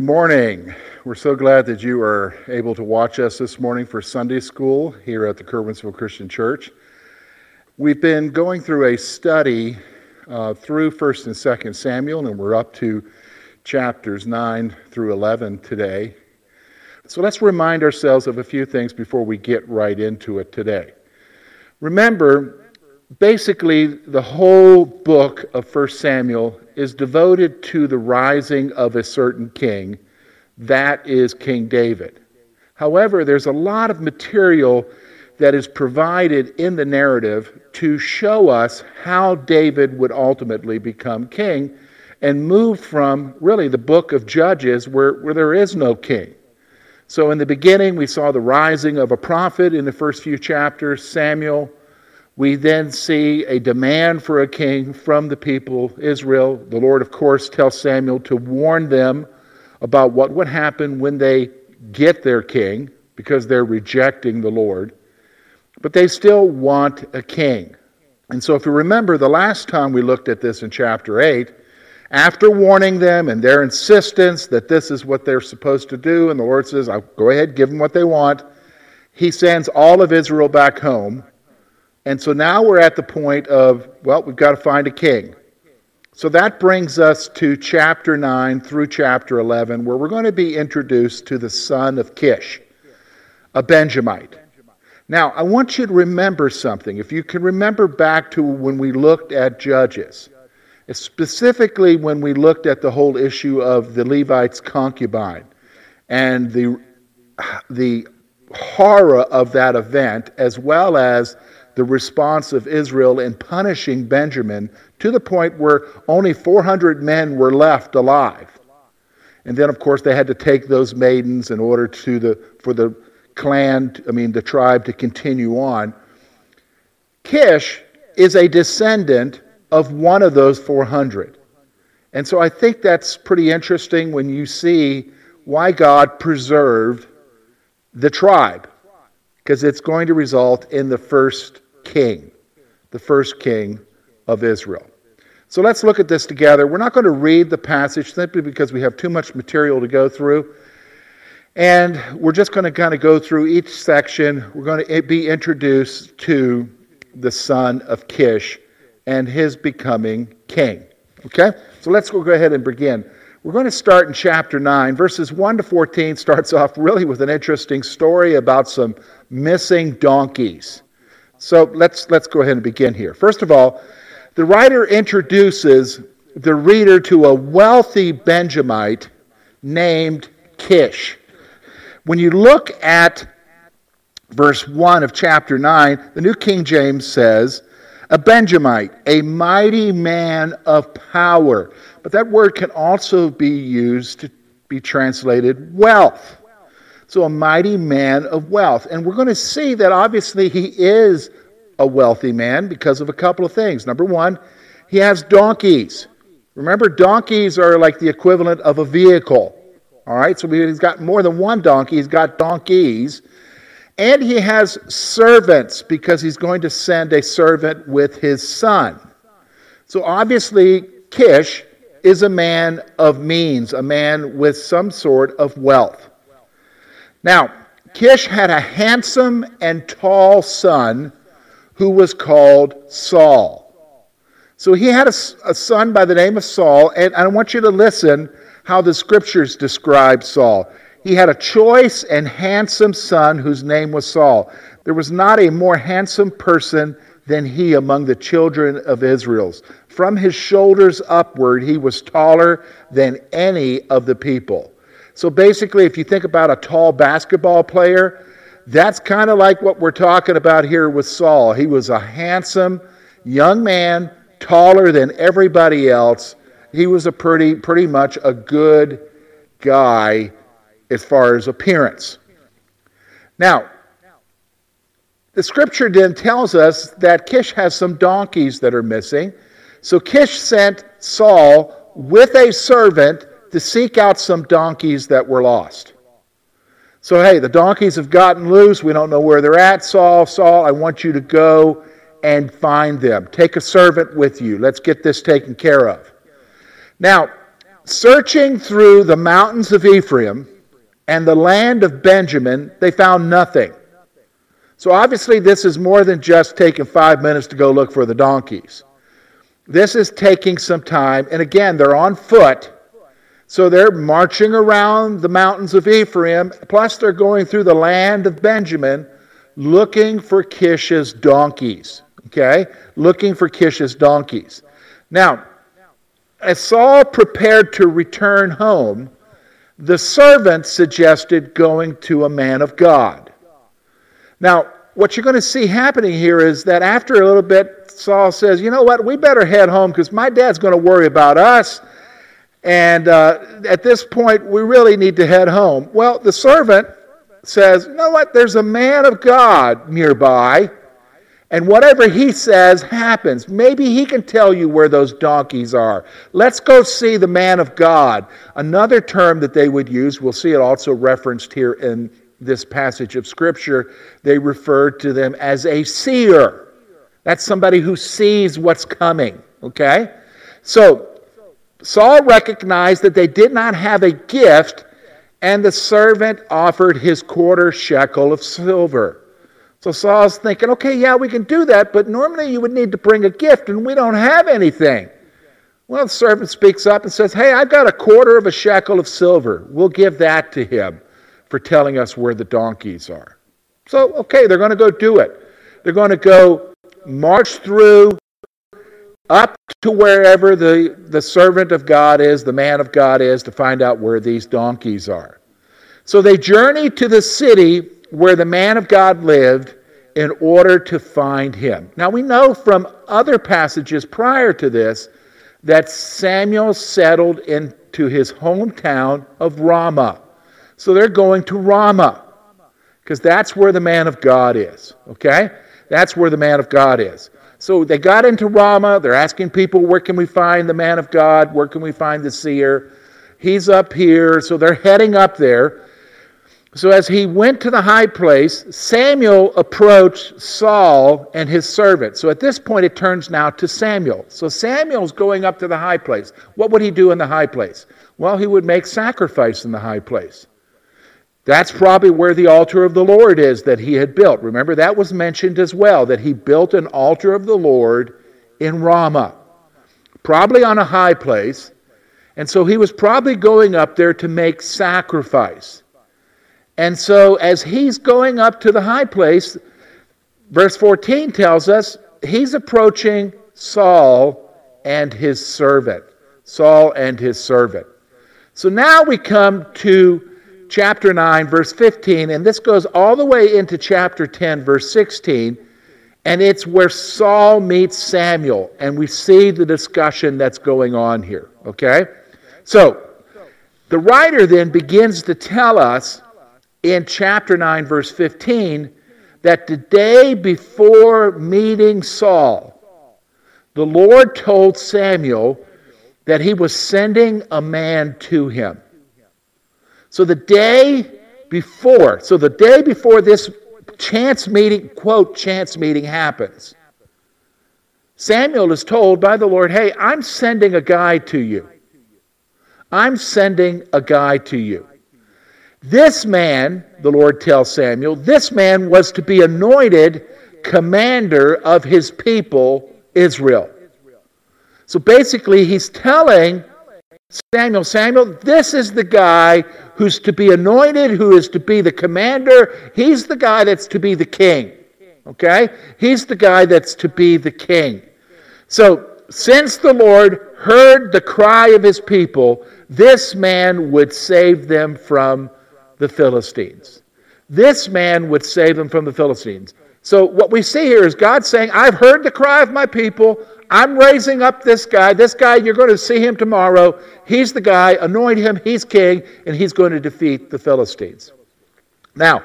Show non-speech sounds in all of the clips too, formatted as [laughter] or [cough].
Good morning. We're so glad that you are able to watch us this morning for Sunday school here at the Curwensville Christian Church. We've been going through a study uh, through 1st and 2nd Samuel, and we're up to chapters 9 through 11 today. So let's remind ourselves of a few things before we get right into it today. Remember, basically, the whole book of First Samuel is devoted to the rising of a certain king. That is King David. However, there's a lot of material that is provided in the narrative to show us how David would ultimately become king and move from really the book of Judges where, where there is no king. So, in the beginning, we saw the rising of a prophet in the first few chapters, Samuel. We then see a demand for a king from the people, Israel. The Lord, of course, tells Samuel to warn them about what would happen when they get their king because they're rejecting the Lord. But they still want a king. And so, if you remember, the last time we looked at this in chapter 8, after warning them and their insistence that this is what they're supposed to do, and the Lord says, I'll go ahead, give them what they want, he sends all of Israel back home and so now we're at the point of, well, we've got to find a king. So that brings us to chapter 9 through chapter 11, where we're going to be introduced to the son of Kish, a Benjamite. Now, I want you to remember something. If you can remember back to when we looked at Judges, specifically when we looked at the whole issue of the Levite's concubine and the, the horror of that event, as well as the response of Israel in punishing Benjamin to the point where only 400 men were left alive. And then, of course, they had to take those maidens in order to the, for the clan, I mean, the tribe to continue on. Kish is a descendant of one of those 400. And so I think that's pretty interesting when you see why God preserved the tribe, because it's going to result in the first king, the first king of Israel. So let's look at this together. We're not going to read the passage simply because we have too much material to go through. And we're just going to kind of go through each section. We're going to be introduced to the son of Kish and his becoming king. Okay? So let's go ahead and begin. We're going to start in chapter 9. Verses 1 to 14 starts off really with an interesting story about some missing donkeys. So let's, let's go ahead and begin here. First of all, the writer introduces the reader to a wealthy Benjamite named Kish. When you look at verse 1 of chapter 9, the New King James says, A Benjamite, a mighty man of power. But that word can also be used to be translated wealth. So, a mighty man of wealth. And we're going to see that obviously he is a wealthy man because of a couple of things. Number one, he has donkeys. Remember, donkeys are like the equivalent of a vehicle. All right, so he's got more than one donkey, he's got donkeys. And he has servants because he's going to send a servant with his son. So obviously, Kish is a man of means, a man with some sort of wealth. Now, Kish had a handsome and tall son who was called Saul. So he had a, a, son by the name of Saul, and I want you to listen how the scriptures describe Saul. He had a choice and handsome son whose name was Saul. There was not a more handsome person than he among the children of Israel. From his shoulders upward, he was taller than any of the people. So basically, if you think about a tall basketball player, that's kind of like what we're talking about here with Saul. He was a handsome young man, taller than everybody else. He was a pretty, pretty much a good guy as far as appearance. Now, the scripture then tells us that Kish has some donkeys that are missing. So Kish sent Saul with a servant to seek out some donkeys that were lost. So, hey, the donkeys have gotten loose. We don't know where they're at. Saul, Saul, I want you to go and find them. Take a servant with you. Let's get this taken care of. Now, searching through the mountains of Ephraim and the land of Benjamin, they found nothing. So obviously, this is more than just taking five minutes to go look for the donkeys. This is taking some time, and again, they're on foot. So they're marching around the mountains of Ephraim, plus they're going through the land of Benjamin looking for Kish's donkeys. Okay? Looking for Kish's donkeys. Now, as Saul prepared to return home, the servant suggested going to a man of God. Now, what you're going to see happening here is that after a little bit, Saul says, You know what? We better head home because my dad's going to worry about us. And uh, at this point, we really need to head home. Well, the servant says, You know what? There's a man of God nearby. And whatever he says happens. Maybe he can tell you where those donkeys are. Let's go see the man of God. Another term that they would use, we'll see it also referenced here in this passage of Scripture, they referred to them as a seer. That's somebody who sees what's coming, okay? So Saul recognized that they did not have a gift, and the servant offered his quarter shekel of silver. So Saul's thinking, okay, yeah, we can do that, but normally you would need to bring a gift, and we don't have anything. Well, the servant speaks up and says, hey, I've got a quarter of a shekel of silver. We'll give that to him for telling us where the donkeys are. So, okay, they're going to go do it. They're going to go march through up to wherever the, the servant of God is, the man of God is, to find out where these donkeys are. So they journey to the city where the man of God lived in order to find him. Now we know from other passages prior to this that Samuel settled into his hometown of Ramah. So they're going to Ramah because that's where the man of God is. Okay? That's where the man of God is. So they got into Ramah. They're asking people, where can we find the man of God? Where can we find the seer? He's up here. So they're heading up there. So as he went to the high place, Samuel approached Saul and his servant. So at this point, it turns now to Samuel. So Samuel's going up to the high place. What would he do in the high place? Well, he would make sacrifice in the high place. That's probably where the altar of the Lord is that he had built. Remember, that was mentioned as well, that he built an altar of the Lord in Ramah, probably on a high place. And so he was probably going up there to make sacrifice. And so as he's going up to the high place, verse 14 tells us he's approaching Saul and his servant. Saul and his servant. So now we come to chapter 9, verse 15, and this goes all the way into chapter 10, verse 16. And it's where Saul meets Samuel, and we see the discussion that's going on here. Okay? So, the writer then begins to tell us in chapter 9, verse 15, that the day before meeting Saul, the Lord told Samuel that he was sending a man to him. So the day before, so the day before this chance meeting, quote, chance meeting happens, Samuel is told by the Lord, hey, I'm sending a guy to you. I'm sending a guy to you. This man, the Lord tells Samuel, this man was to be anointed commander of his people, Israel. So basically, he's telling Samuel, Samuel, this is the guy who's to be anointed, who is to be the commander. He's the guy that's to be the king. Okay? He's the guy that's to be the king. So, since the Lord heard the cry of his people, this man would save them from the Philistines. This man would save them from the Philistines. So, what we see here is God saying, I've heard the cry of my people. I'm raising up this guy. This guy, you're going to see him tomorrow. He's the guy. Anoint him. He's king, and he's going to defeat the Philistines. Now,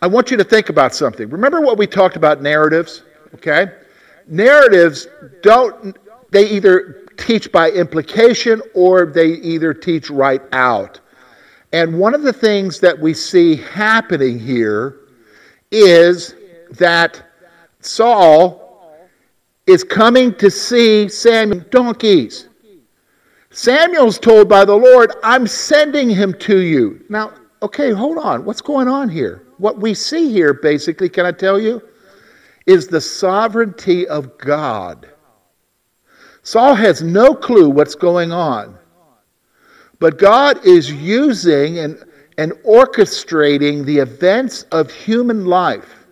I want you to think about something. Remember what we talked about narratives? Okay? Narratives don't, they either teach by implication or they either teach right out. And one of the things that we see happening here is that Saul is coming to see Samuel donkeys. Samuel's told by the Lord, I'm sending him to you. Now, okay, hold on. What's going on here? What we see here, basically, can I tell you, is the sovereignty of God. Saul has no clue what's going on. But God is using and, and orchestrating the events of human life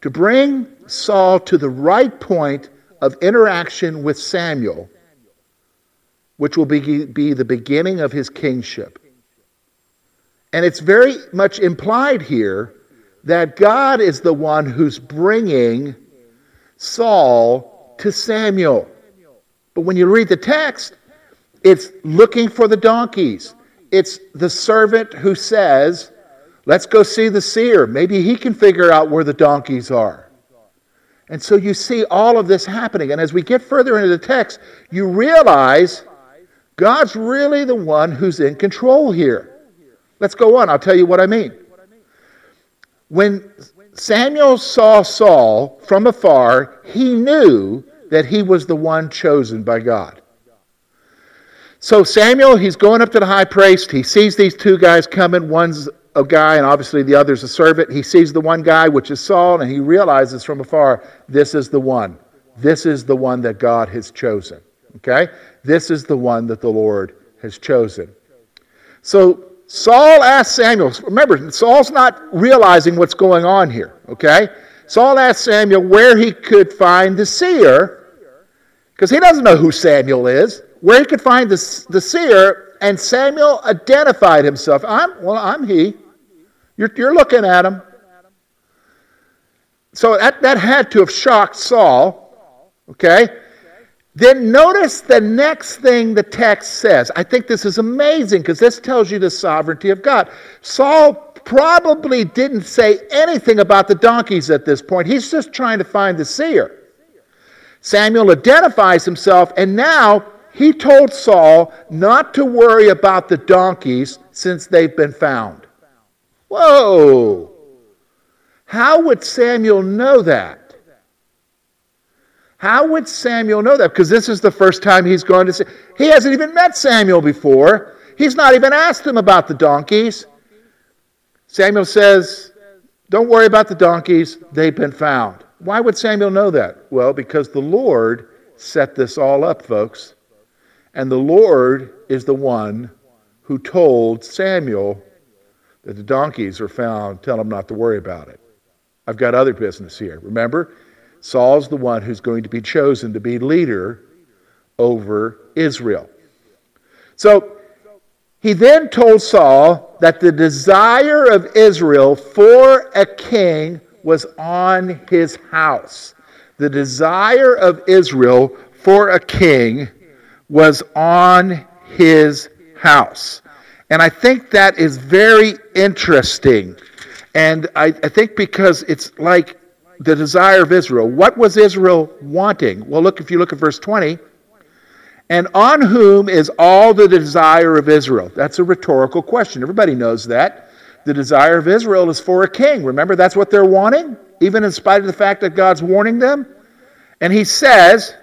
to bring Saul to the right point of interaction with Samuel, which will be, be the beginning of his kingship. And it's very much implied here that God is the one who's bringing Saul to Samuel. But when you read the text, it's looking for the donkeys. It's the servant who says, Let's go see the seer. Maybe he can figure out where the donkeys are. And so you see all of this happening. And as we get further into the text, you realize God's really the one who's in control here. Let's go on. I'll tell you what I mean. When Samuel saw Saul from afar, he knew that he was the one chosen by God. So Samuel, he's going up to the high priest. He sees these two guys coming. One's a guy, and obviously the other's a servant. He sees the one guy, which is Saul, and he realizes from afar, this is the one. This is the one that God has chosen. Okay? This is the one that the Lord has chosen. So Saul asks Samuel, remember, Saul's not realizing what's going on here. Okay? Saul asked Samuel where he could find the seer because he doesn't know who Samuel is, where he could find the, the seer, and Samuel identified himself. I'm, well, I'm he. You're, you're looking at him. So that, that had to have shocked Saul. Okay? Then notice the next thing the text says. I think this is amazing because this tells you the sovereignty of God. Saul probably didn't say anything about the donkeys at this point. He's just trying to find the seer. Samuel identifies himself, and now he told Saul not to worry about the donkeys since they've been found. Whoa! How would Samuel know that? How would Samuel know that? Because this is the first time he's going to see. He hasn't even met Samuel before. He's not even asked him about the donkeys. Samuel says, Don't worry about the donkeys, they've been found. Why would Samuel know that? Well, because the Lord set this all up, folks. And the Lord is the one who told Samuel that the donkeys are found. Tell him not to worry about it. I've got other business here. Remember, Saul's the one who's going to be chosen to be leader over Israel. So he then told Saul that the desire of Israel for a king was on his house. The desire of Israel for a king was on his house. And I think that is very interesting. And I, I, think because it's like the desire of Israel. What was Israel wanting? Well, look, if you look at verse 20, and on whom is all the desire of Israel? That's a rhetorical question. Everybody knows that. The desire of Israel is for a king. Remember, that's what they're wanting, even in spite of the fact that God's warning them. And he says,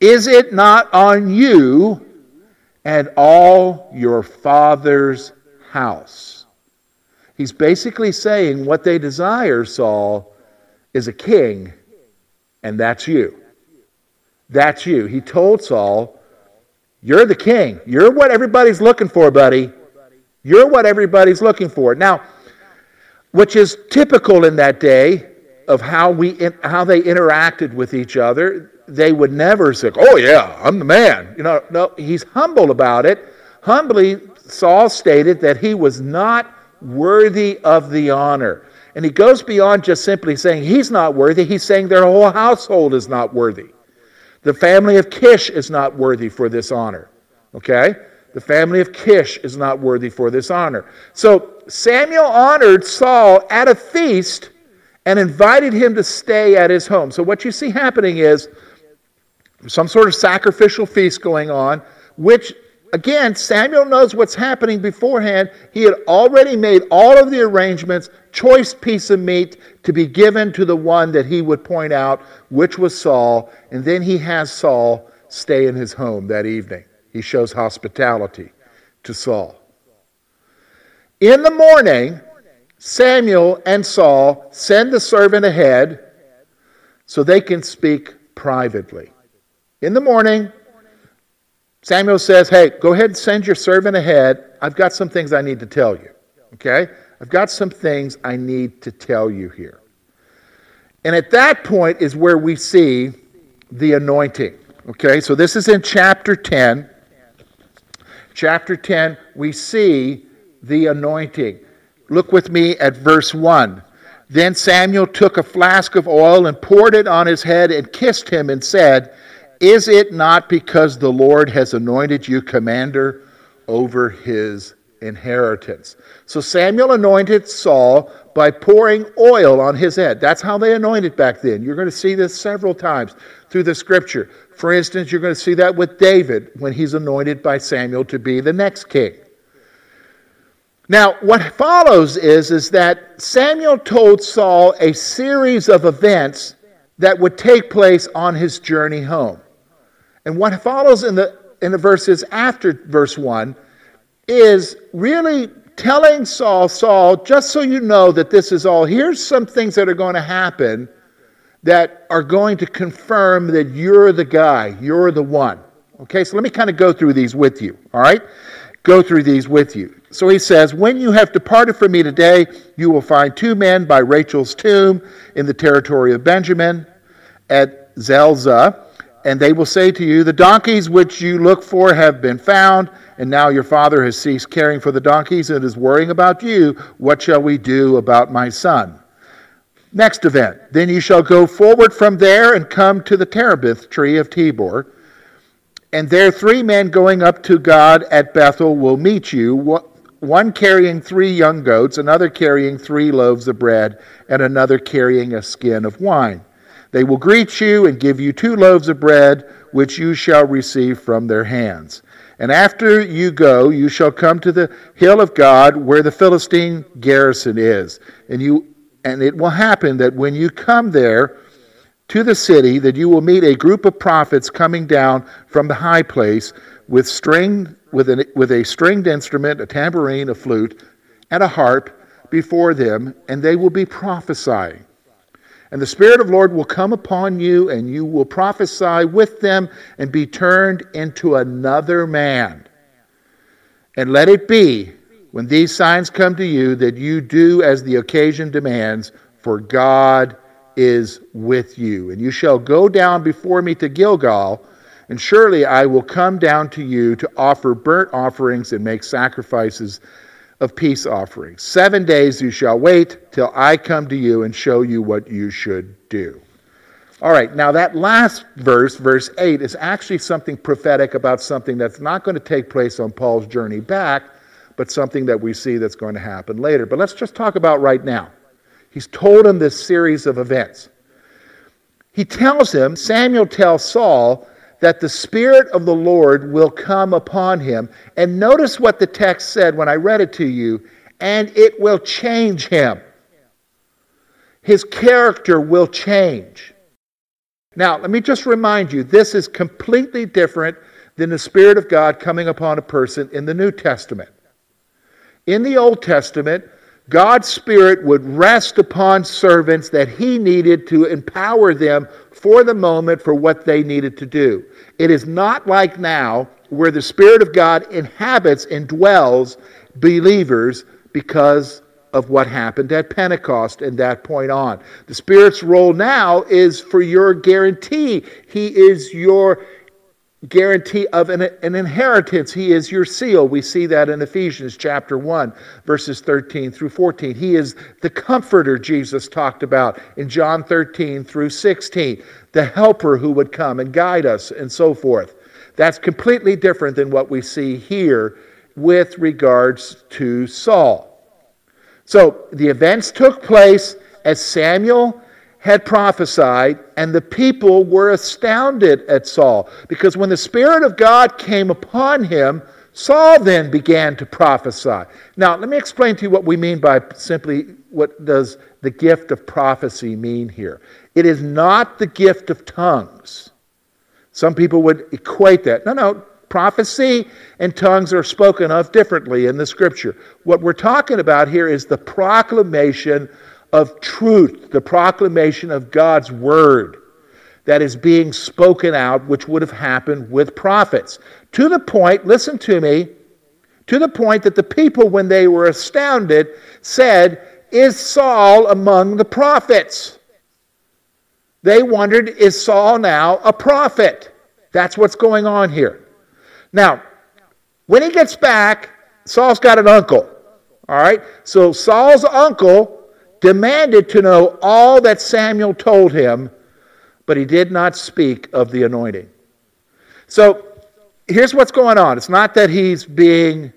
Is it not on you and all your father's house? He's basically saying what they desire, Saul, is a king, and that's you. That's you. He told Saul, You're the king. You're what everybody's looking for, buddy. You're what everybody's looking for. Now, which is typical in that day of how we how they interacted with each other. They would never say, "Oh yeah, I'm the man." You know, no, he's humble about it. Humbly, Saul stated that he was not worthy of the honor. And he goes beyond just simply saying he's not worthy. He's saying their whole household is not worthy. The family of Kish is not worthy for this honor. Okay? The family of Kish is not worthy for this honor. So Samuel honored Saul at a feast and invited him to stay at his home. So what you see happening is some sort of sacrificial feast going on, which again, Samuel knows what's happening beforehand. He had already made all of the arrangements, choice piece of meat to be given to the one that he would point out, which was Saul, and then he has Saul stay in his home that evening. He shows hospitality to Saul. In the morning, Samuel and Saul send the servant ahead so they can speak privately. In the morning, Samuel says, Hey, go ahead and send your servant ahead. I've got some things I need to tell you. Okay? I've got some things I need to tell you here. And at that point is where we see the anointing. Okay, so this is in chapter 10. Chapter 10, we see the anointing. Look with me at verse 1. Then Samuel took a flask of oil and poured it on his head and kissed him and said, Is it not because the Lord has anointed you commander over his inheritance? So Samuel anointed Saul by pouring oil on his head. That's how they anointed back then. You're going to see this several times through the scripture. For instance, you're going to see that with David when he's anointed by Samuel to be the next king. Now, what follows is, is that Samuel told Saul a series of events that would take place on his journey home. And what follows in the, in the verses after verse 1 is really telling Saul, Saul, just so you know that this is all, here's some things that are going to happen that are going to confirm that you're the guy, you're the one. Okay, so let me kind of go through these with you, all right? Go through these with you. So he says, When you have departed from me today, you will find two men by Rachel's tomb in the territory of Benjamin at Zelzah, and they will say to you, The donkeys which you look for have been found, and now your father has ceased caring for the donkeys and is worrying about you. What shall we do about my son? Next event. Then you shall go forward from there and come to the terebinth tree of Tabor. And there three men going up to God at Bethel will meet you, one carrying three young goats, another carrying three loaves of bread, and another carrying a skin of wine. They will greet you and give you two loaves of bread, which you shall receive from their hands. And after you go, you shall come to the hill of God where the Philistine garrison is. And you and it will happen that when you come there to the city, that you will meet a group of prophets coming down from the high place with string with, an, with a stringed instrument, a tambourine, a flute, and a harp before them, and they will be prophesying. And the Spirit of the Lord will come upon you, and you will prophesy with them and be turned into another man. And let it be when these signs come to you, that you do as the occasion demands, for God is with you. And you shall go down before me to Gilgal, and surely I will come down to you to offer burnt offerings and make sacrifices of peace offerings. Seven days you shall wait till I come to you and show you what you should do. All right, now that last verse, verse 8, is actually something prophetic about something that's not going to take place on Paul's journey back but something that we see that's going to happen later. But let's just talk about right now. He's told him this series of events. He tells him, Samuel tells Saul, that the Spirit of the Lord will come upon him. And notice what the text said when I read it to you and it will change him. His character will change. Now, let me just remind you this is completely different than the Spirit of God coming upon a person in the New Testament. In the Old Testament, God's Spirit would rest upon servants that He needed to empower them for the moment for what they needed to do. It is not like now where the Spirit of God inhabits and dwells believers because of what happened at Pentecost and that point on. The Spirit's role now is for your guarantee. He is your guarantee of an, an, inheritance. He is your seal. We see that in Ephesians chapter 1, verses 13 through 14. He is the comforter Jesus talked about in John 13 through 16, the helper who would come and guide us, and so forth. That's completely different than what we see here with regards to Saul. So the events took place as Samuel had prophesied, and the people were astounded at Saul. Because when the Spirit of God came upon him, Saul then began to prophesy. Now, let me explain to you what we mean by simply what does the gift of prophecy mean here. It is not the gift of tongues. Some people would equate that. No, no, Prophecy and tongues are spoken of differently in the scripture. What we're talking about here is the proclamation of truth, the proclamation of God's word that is being spoken out, which would have happened with prophets. To the point, listen to me, to the point that the people, when they were astounded, said, Is Saul among the prophets? They wondered, Is Saul now a prophet? That's what's going on here. Now, when he gets back, Saul's got an uncle. All right? So Saul's uncle demanded to know all that Samuel told him, but he did not speak of the anointing. So here's what's going on it's not that he's being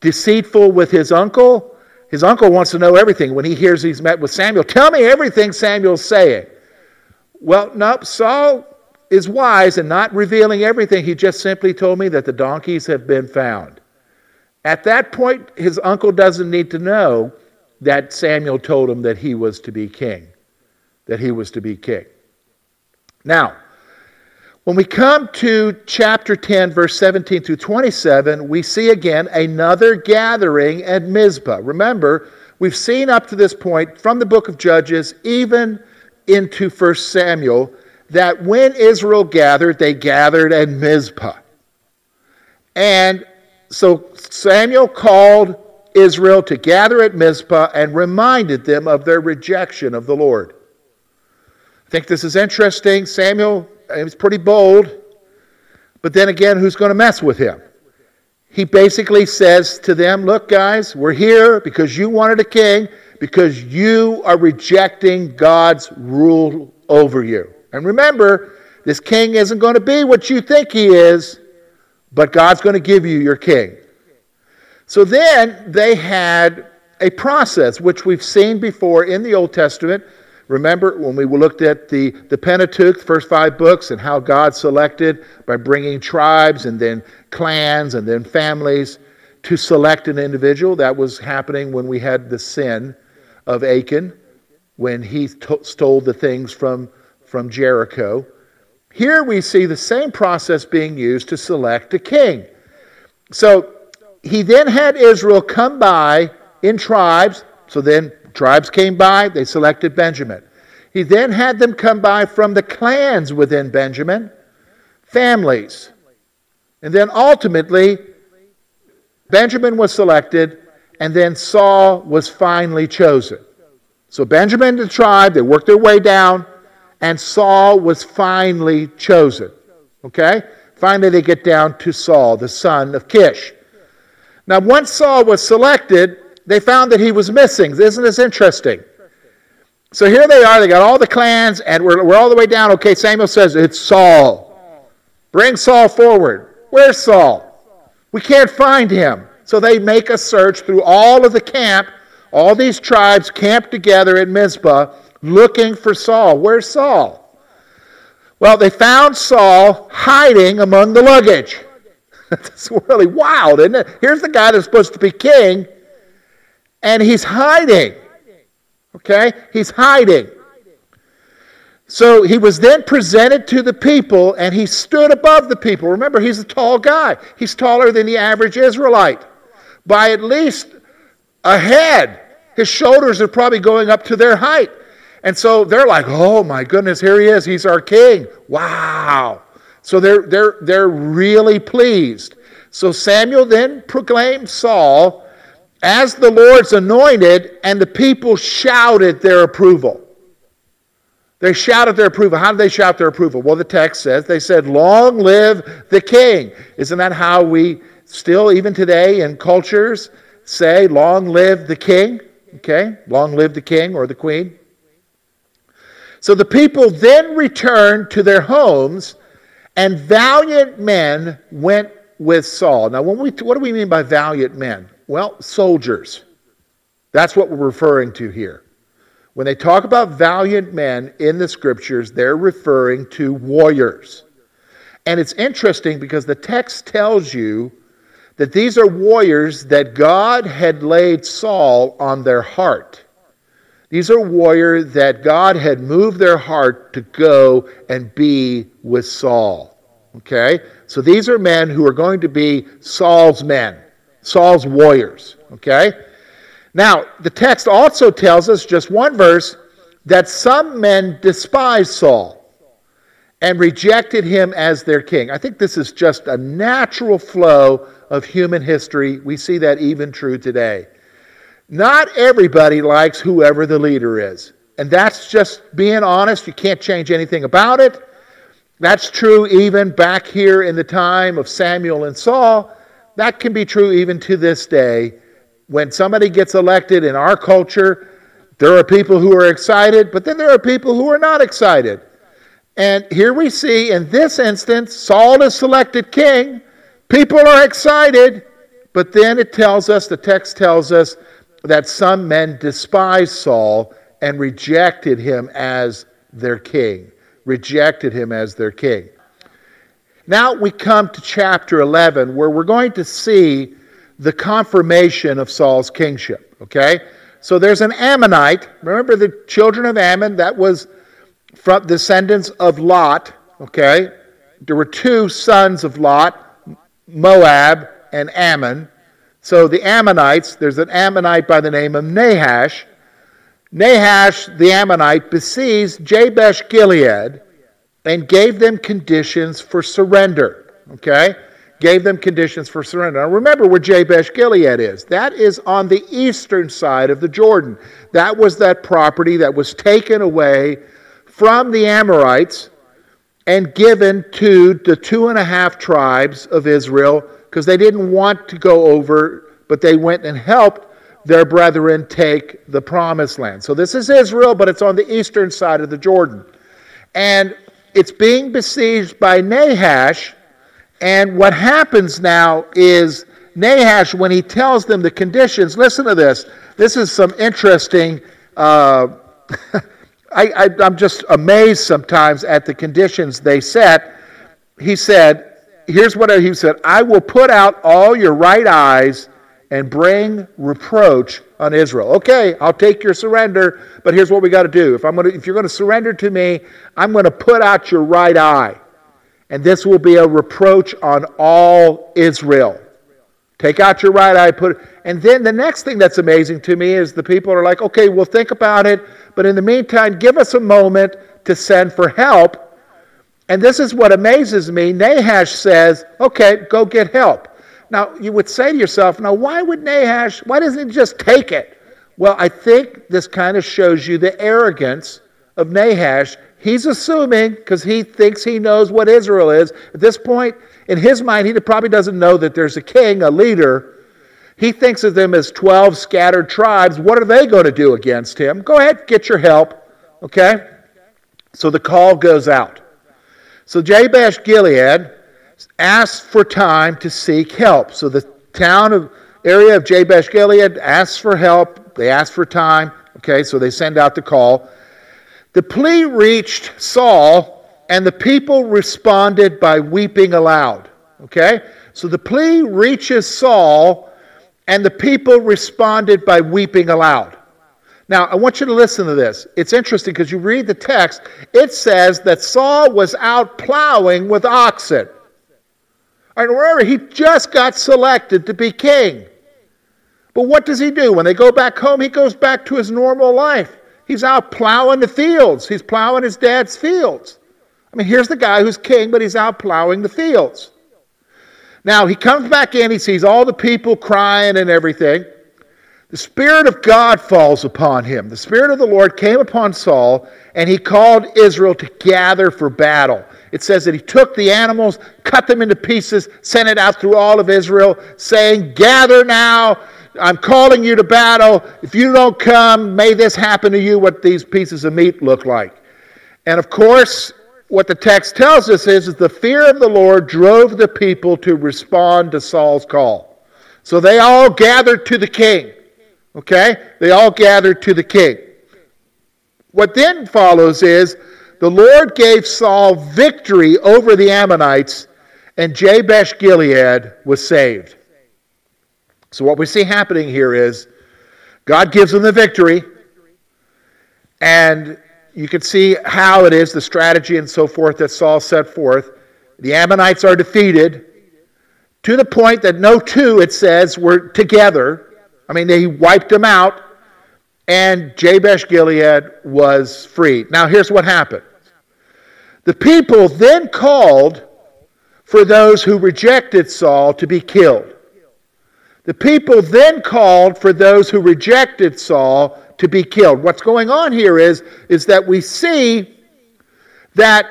deceitful with his uncle. His uncle wants to know everything. When he hears he's met with Samuel, tell me everything Samuel's saying. Well, no, Saul is wise and not revealing everything. He just simply told me that the donkeys have been found. At that point, his uncle doesn't need to know that Samuel told him that he was to be king, that he was to be king. Now, when we come to chapter 10, verse 17 through 27, we see again another gathering at Mizpah. Remember, we've seen up to this point from the book of Judges, even into 1 Samuel, that when Israel gathered, they gathered at Mizpah. And so Samuel called Israel to gather at Mizpah and reminded them of their rejection of the Lord. I think this is interesting. Samuel is pretty bold, but then again, who's going to mess with him? He basically says to them, Look, guys, we're here because you wanted a king, because you are rejecting God's rule over you. And remember, this king isn't going to be what you think he is, but God's going to give you your king. So then they had a process which we've seen before in the Old Testament. Remember when we looked at the, the Pentateuch, the first five books, and how God selected by bringing tribes and then clans and then families to select an individual? That was happening when we had the sin of Achan, when he stole the things from from Jericho. Here we see the same process being used to select a king. So he then had Israel come by in tribes. So then tribes came by, they selected Benjamin. He then had them come by from the clans within Benjamin, families. And then ultimately, Benjamin was selected, and then Saul was finally chosen. So Benjamin, the tribe, they worked their way down and Saul was finally chosen. Okay? Finally, they get down to Saul, the son of Kish. Now, once Saul was selected, they found that he was missing. Isn't this interesting? So here they are, they got all the clans, and we're, we're all the way down. Okay, Samuel says, It's Saul. Bring Saul forward. Where's Saul? We can't find him. So they make a search through all of the camp. All these tribes camped together at Mizpah looking for Saul. Where's Saul? Well, they found Saul hiding among the luggage. [laughs] That's really wild, isn't it? Here's the guy that's supposed to be king, and he's hiding. Okay? He's hiding. So he was then presented to the people, and he stood above the people. Remember, he's a tall guy. He's taller than the average Israelite by at least a head. His shoulders are probably going up to their height. And so they're like, oh my goodness, here he is. He's our king. Wow. So they're, they're, they're really pleased. So Samuel then proclaimed Saul as the Lord's anointed, and the people shouted their approval. They shouted their approval. How did they shout their approval? Well, the text says they said, Long live the king. Isn't that how we still, even today in cultures, say, Long live the king? Okay? Long live the king or the queen. So the people then returned to their homes, and valiant men went with Saul. Now, when we, what do we mean by valiant men? Well, soldiers. That's what we're referring to here. When they talk about valiant men in the scriptures, they're referring to warriors. And it's interesting because the text tells you that these are warriors that God had laid Saul on their heart. These are warriors that God had moved their heart to go and be with Saul. Okay? So these are men who are going to be Saul's men, Saul's warriors. Okay? Now, the text also tells us, just one verse, that some men despised Saul and rejected him as their king. I think this is just a natural flow of human history. We see that even true today. Not everybody likes whoever the leader is. And that's just being honest. You can't change anything about it. That's true even back here in the time of Samuel and Saul. That can be true even to this day. When somebody gets elected in our culture, there are people who are excited, but then there are people who are not excited. And here we see in this instance, Saul is selected king. People are excited, but then it tells us, the text tells us, that some men despised Saul and rejected him as their king. Rejected him as their king. Now we come to chapter 11, where we're going to see the confirmation of Saul's kingship. Okay? So there's an Ammonite. Remember the children of Ammon? That was from descendants of Lot. Okay? There were two sons of Lot, Moab and Ammon. So the Ammonites, there's an Ammonite by the name of Nahash. Nahash, the Ammonite, besieged Jabesh Gilead and gave them conditions for surrender. Okay? Gave them conditions for surrender. Now remember where Jabesh Gilead is. That is on the eastern side of the Jordan. That was that property that was taken away from the Amorites and given to the two and a half tribes of Israel because they didn't want to go over, but they went and helped their brethren take the promised land. So this is Israel, but it's on the eastern side of the Jordan. And it's being besieged by Nahash. And what happens now is Nahash, when he tells them the conditions, listen to this. This is some interesting. Uh, [laughs] I, am just amazed sometimes at the conditions they set. He said, here's what he said I will put out all your right eyes and bring reproach on Israel. Okay, I'll take your surrender, but here's what we got to do. If I'm going to, if you're going to surrender to me, I'm going to put out your right eye. And this will be a reproach on all Israel. Take out your right eye, put it. and then the next thing that's amazing to me is the people are like, okay, we'll think about it, but in the meantime, give us a moment to send for help and this is what amazes me. Nahash says, okay, go get help. Now, you would say to yourself, now, why would Nahash, why doesn't he just take it? Well, I think this kind of shows you the arrogance of Nahash. He's assuming, because he thinks he knows what Israel is. At this point, in his mind, he probably doesn't know that there's a king, a leader. He thinks of them as 12 scattered tribes. What are they going to do against him? Go ahead, get your help. Okay? So the call goes out. So Jabesh Gilead asks for time to seek help. So the town of area of Jabesh Gilead asks for help. They ask for time. Okay, so they send out the call. The plea reached Saul, and the people responded by weeping aloud. Okay, so the plea reaches Saul, and the people responded by weeping aloud. Now, I want you to listen to this. It's interesting because you read the text, it says that Saul was out plowing with oxen. And remember, he just got selected to be king. But what does he do? When they go back home, he goes back to his normal life. He's out plowing the fields, he's plowing his dad's fields. I mean, here's the guy who's king, but he's out plowing the fields. Now, he comes back in, he sees all the people crying and everything. The Spirit of God falls upon him. The Spirit of the Lord came upon Saul, and he called Israel to gather for battle. It says that he took the animals, cut them into pieces, sent it out through all of Israel, saying, Gather now. I'm calling you to battle. If you don't come, may this happen to you, what these pieces of meat look like. And of course, what the text tells us is, is the fear of the Lord drove the people to respond to Saul's call. So they all gathered to the king. Okay? They all gathered to the king. What then follows is the Lord gave Saul victory over the Ammonites, and Jabesh Gilead was saved. So, what we see happening here is God gives them the victory, and you can see how it is, the strategy and so forth that Saul set forth. The Ammonites are defeated to the point that no two, it says, were together. I mean, they wiped them out, and Jabesh Gilead was freed. Now, here's what happened the people then called for those who rejected Saul to be killed. The people then called for those who rejected Saul to be killed. What's going on here is, is that we see that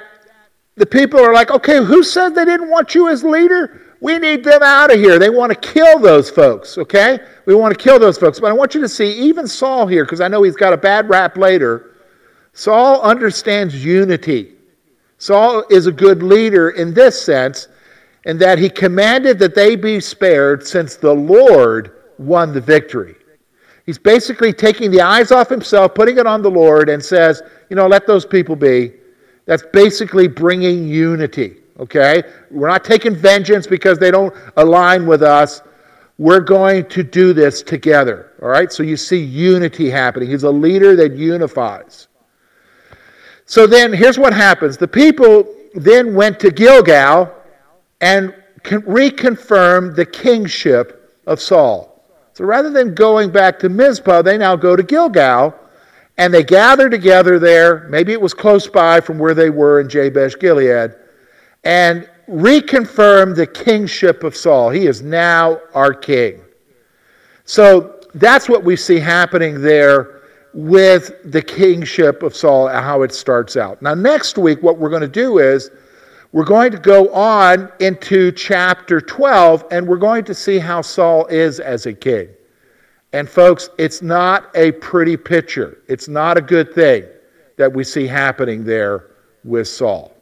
the people are like, okay, who said they didn't want you as leader? We need them out of here. They want to kill those folks, okay? We want to kill those folks. But I want you to see, even Saul here, because I know he's got a bad rap later, Saul understands unity. Saul is a good leader in this sense, in that he commanded that they be spared since the Lord won the victory. He's basically taking the eyes off himself, putting it on the Lord, and says, you know, let those people be. That's basically bringing unity, okay? We're not taking vengeance because they don't align with us. We're going to do this together, all right? So you see unity happening. He's a leader that unifies. So then here's what happens the people then went to Gilgal and reconfirm the kingship of Saul. So rather than going back to Mizpah, they now go to Gilgal and they gather together there. Maybe it was close by from where they were in Jabesh Gilead and reconfirm the kingship of Saul. He is now our king. So that's what we see happening there with the kingship of Saul, how it starts out. Now, next week, what we're going to do is we're going to go on into chapter 12, and we're going to see how Saul is as a king. And, folks, it's not a pretty picture. It's not a good thing that we see happening there with Saul.